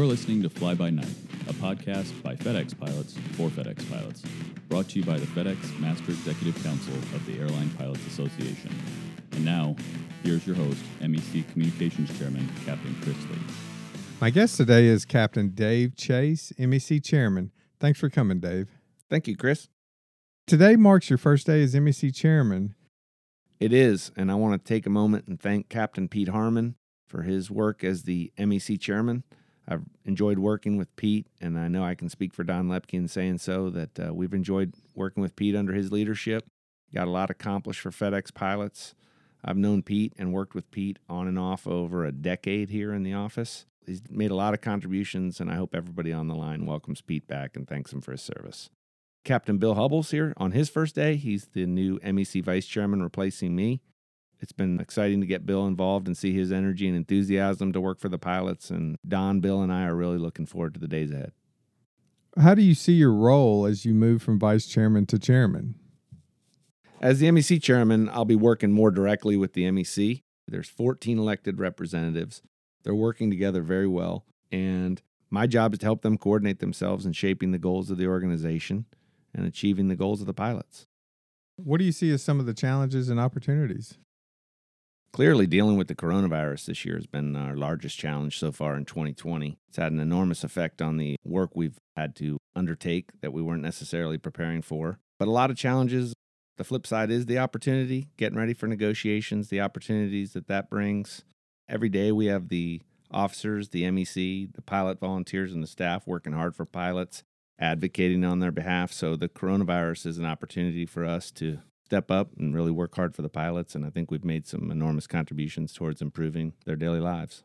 You're listening to Fly By Night, a podcast by FedEx pilots for FedEx pilots, brought to you by the FedEx Master Executive Council of the Airline Pilots Association. And now, here's your host, MEC Communications Chairman, Captain Chris Lee. My guest today is Captain Dave Chase, MEC Chairman. Thanks for coming, Dave. Thank you, Chris. Today marks your first day as MEC Chairman. It is, and I want to take a moment and thank Captain Pete Harmon for his work as the MEC Chairman. I've enjoyed working with Pete, and I know I can speak for Don Lepke in saying so that uh, we've enjoyed working with Pete under his leadership. Got a lot accomplished for FedEx pilots. I've known Pete and worked with Pete on and off over a decade here in the office. He's made a lot of contributions, and I hope everybody on the line welcomes Pete back and thanks him for his service. Captain Bill Hubbell's here on his first day. He's the new MEC Vice Chairman replacing me it's been exciting to get Bill involved and see his energy and enthusiasm to work for the pilots. And Don, Bill, and I are really looking forward to the days ahead. How do you see your role as you move from vice chairman to chairman? As the MEC chairman, I'll be working more directly with the MEC. There's 14 elected representatives. They're working together very well. And my job is to help them coordinate themselves in shaping the goals of the organization and achieving the goals of the pilots. What do you see as some of the challenges and opportunities? Clearly, dealing with the coronavirus this year has been our largest challenge so far in 2020. It's had an enormous effect on the work we've had to undertake that we weren't necessarily preparing for. But a lot of challenges. The flip side is the opportunity, getting ready for negotiations, the opportunities that that brings. Every day we have the officers, the MEC, the pilot volunteers, and the staff working hard for pilots, advocating on their behalf. So the coronavirus is an opportunity for us to step up and really work hard for the pilots. And I think we've made some enormous contributions towards improving their daily lives.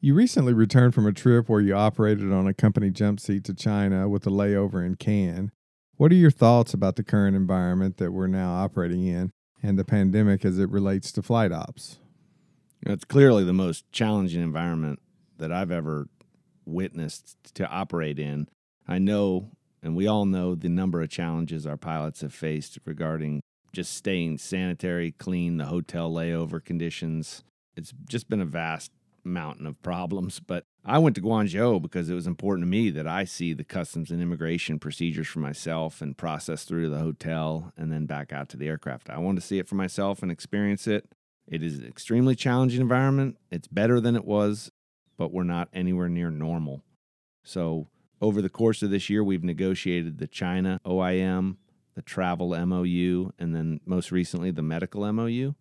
You recently returned from a trip where you operated on a company jump seat to China with a layover in Cannes. What are your thoughts about the current environment that we're now operating in and the pandemic as it relates to flight ops? It's clearly the most challenging environment that I've ever witnessed to operate in. I know and we all know the number of challenges our pilots have faced regarding just staying sanitary, clean, the hotel layover conditions. It's just been a vast mountain of problems. But I went to Guangzhou because it was important to me that I see the customs and immigration procedures for myself and process through the hotel and then back out to the aircraft. I wanted to see it for myself and experience it. It is an extremely challenging environment. It's better than it was, but we're not anywhere near normal. So over the course of this year, we've negotiated the China OIM, the travel MOU, and then most recently the medical MOU.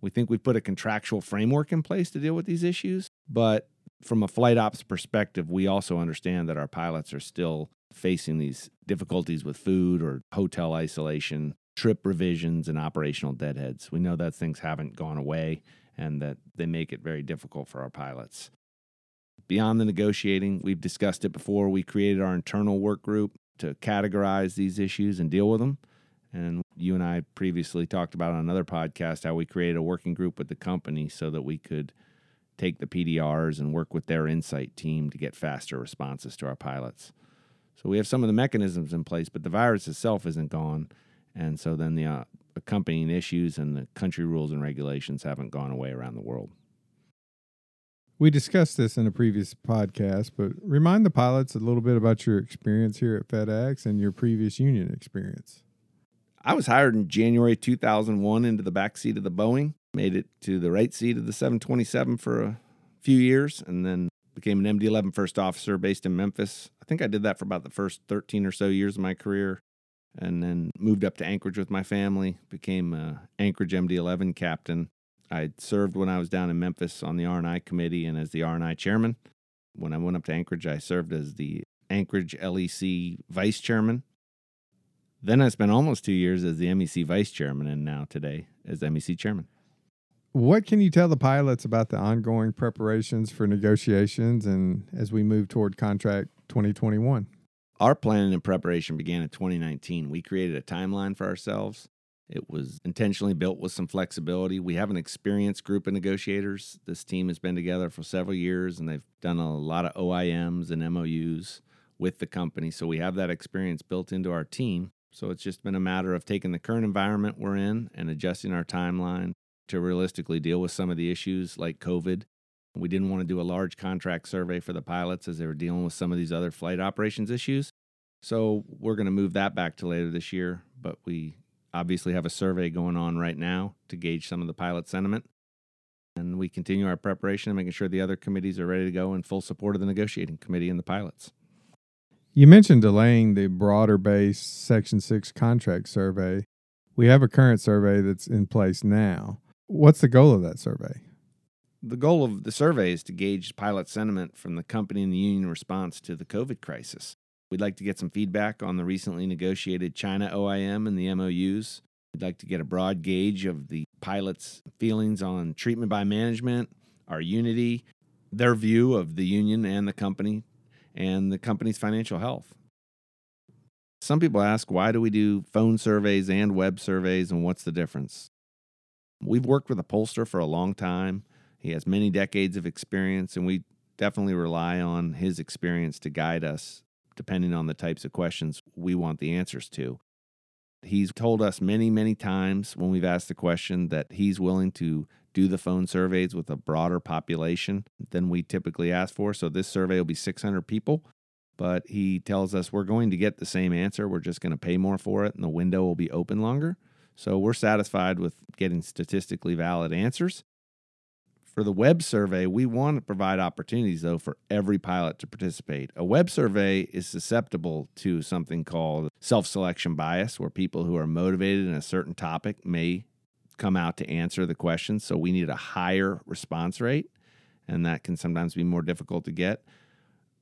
We think we've put a contractual framework in place to deal with these issues, but from a flight ops perspective, we also understand that our pilots are still facing these difficulties with food or hotel isolation, trip revisions, and operational deadheads. We know that things haven't gone away and that they make it very difficult for our pilots beyond the negotiating, we've discussed it before. We created our internal work group to categorize these issues and deal with them. And you and I previously talked about on another podcast how we created a working group with the company so that we could take the PDRs and work with their insight team to get faster responses to our pilots. So we have some of the mechanisms in place, but the virus itself isn't gone. And so then the uh, accompanying issues and the country rules and regulations haven't gone away around the world. We discussed this in a previous podcast, but remind the pilots a little bit about your experience here at FedEx and your previous union experience. I was hired in January 2001 into the back seat of the Boeing, made it to the right seat of the 727 for a few years, and then became an MD 11 first officer based in Memphis. I think I did that for about the first 13 or so years of my career, and then moved up to Anchorage with my family, became Anchorage MD 11 captain, I served when I was down in Memphis on the R&I committee and as the R&I chairman. When I went up to Anchorage, I served as the Anchorage LEC vice chairman. Then I spent almost two years as the MEC vice chairman and now today as MEC chairman. What can you tell the pilots about the ongoing preparations for negotiations and as we move toward contract 2021? Our planning and preparation began in 2019. We created a timeline for ourselves it was intentionally built with some flexibility. We have an experienced group of negotiators. This team has been together for several years and they've done a lot of OIMs and MOUs with the company. So we have that experience built into our team. So it's just been a matter of taking the current environment we're in and adjusting our timeline to realistically deal with some of the issues like COVID We didn't want to do a large contract survey for the pilots as they were dealing with some of these other flight operations issues. So we're going to move that back to later this year, but we obviously have a survey going on right now to gauge some of the pilot sentiment. And we continue our preparation and making sure the other committees are ready to go in full support of the negotiating committee and the pilots. You mentioned delaying the broader base Section 6 contract survey. We have a current survey that's in place now. What's the goal of that survey? The goal of the survey is to gauge pilot sentiment from the company and the union response to the COVID crisis. We'd like to get some feedback on the recently negotiated China OIM and the MOUs. We'd like to get a broad gauge of the pilots' feelings on treatment by management, our unity, their view of the union and the company, and the company's financial health. Some people ask, why do we do phone surveys and web surveys, and what's the difference? We've worked with a pollster for a long time. He has many decades of experience, and we definitely rely on his experience to guide us depending on the types of questions we want the answers to. He's told us many, many times when we've asked the question that he's willing to do the phone surveys with a broader population than we typically ask for. So this survey will be 600 people, but he tells us we're going to get the same answer. We're just going to pay more for it and the window will be open longer. So we're satisfied with getting statistically valid answers. For the web survey, we want to provide opportunities, though, for every pilot to participate. A web survey is susceptible to something called self selection bias, where people who are motivated in a certain topic may come out to answer the questions. So we need a higher response rate, and that can sometimes be more difficult to get.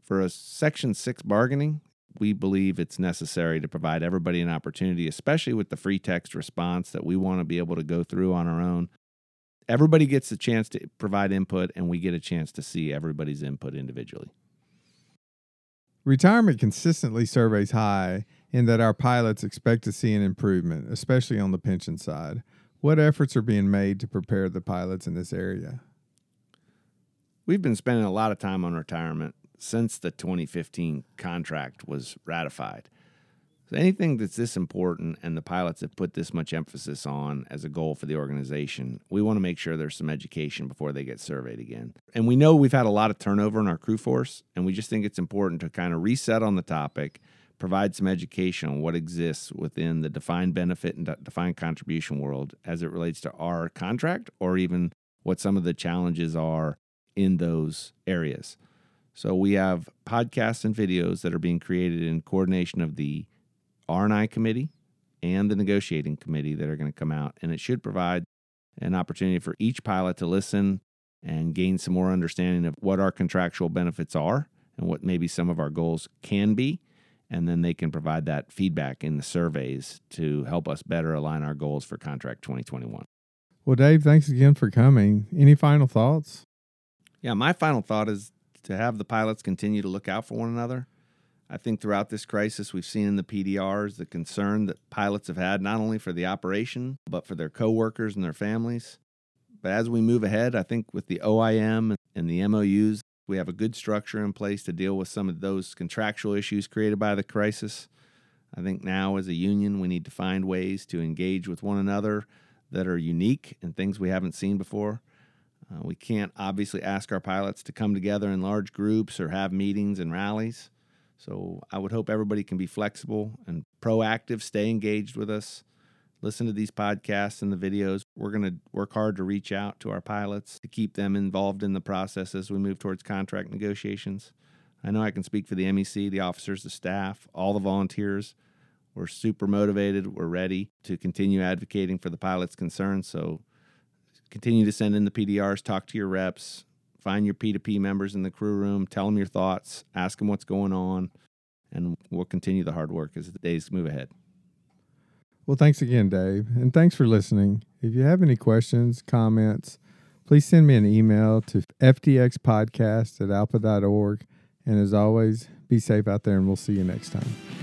For a Section 6 bargaining, we believe it's necessary to provide everybody an opportunity, especially with the free text response that we want to be able to go through on our own everybody gets a chance to provide input and we get a chance to see everybody's input individually. Retirement consistently surveys high in that our pilots expect to see an improvement, especially on the pension side. What efforts are being made to prepare the pilots in this area? We've been spending a lot of time on retirement since the 2015 contract was ratified. So anything that's this important and the pilots have put this much emphasis on as a goal for the organization, we want to make sure there's some education before they get surveyed again. And we know we've had a lot of turnover in our crew force, and we just think it's important to kind of reset on the topic, provide some education on what exists within the defined benefit and defined contribution world as it relates to our contract or even what some of the challenges are in those areas. So we have podcasts and videos that are being created in coordination of the R&I committee and the negotiating committee that are going to come out. And it should provide an opportunity for each pilot to listen and gain some more understanding of what our contractual benefits are and what maybe some of our goals can be. And then they can provide that feedback in the surveys to help us better align our goals for contract 2021. Well, Dave, thanks again for coming. Any final thoughts? Yeah, my final thought is to have the pilots continue to look out for one another I think throughout this crisis, we've seen in the PDRs the concern that pilots have had not only for the operation, but for their coworkers and their families. But as we move ahead, I think with the OIM and the MOUs, we have a good structure in place to deal with some of those contractual issues created by the crisis. I think now, as a union, we need to find ways to engage with one another that are unique and things we haven't seen before. Uh, we can't obviously ask our pilots to come together in large groups or have meetings and rallies. So I would hope everybody can be flexible and proactive, stay engaged with us, listen to these podcasts and the videos. We're going to work hard to reach out to our pilots to keep them involved in the process as we move towards contract negotiations. I know I can speak for the MEC, the officers, the staff, all the volunteers. We're super motivated. We're ready to continue advocating for the pilots' concerns. So continue to send in the PDRs, talk to your reps, Find your P2P members in the crew room, tell them your thoughts, ask them what's going on, and we'll continue the hard work as the days move ahead. Well, thanks again, Dave, and thanks for listening. If you have any questions, comments, please send me an email to fdxpodcast at alpa.org. And as always, be safe out there, and we'll see you next time.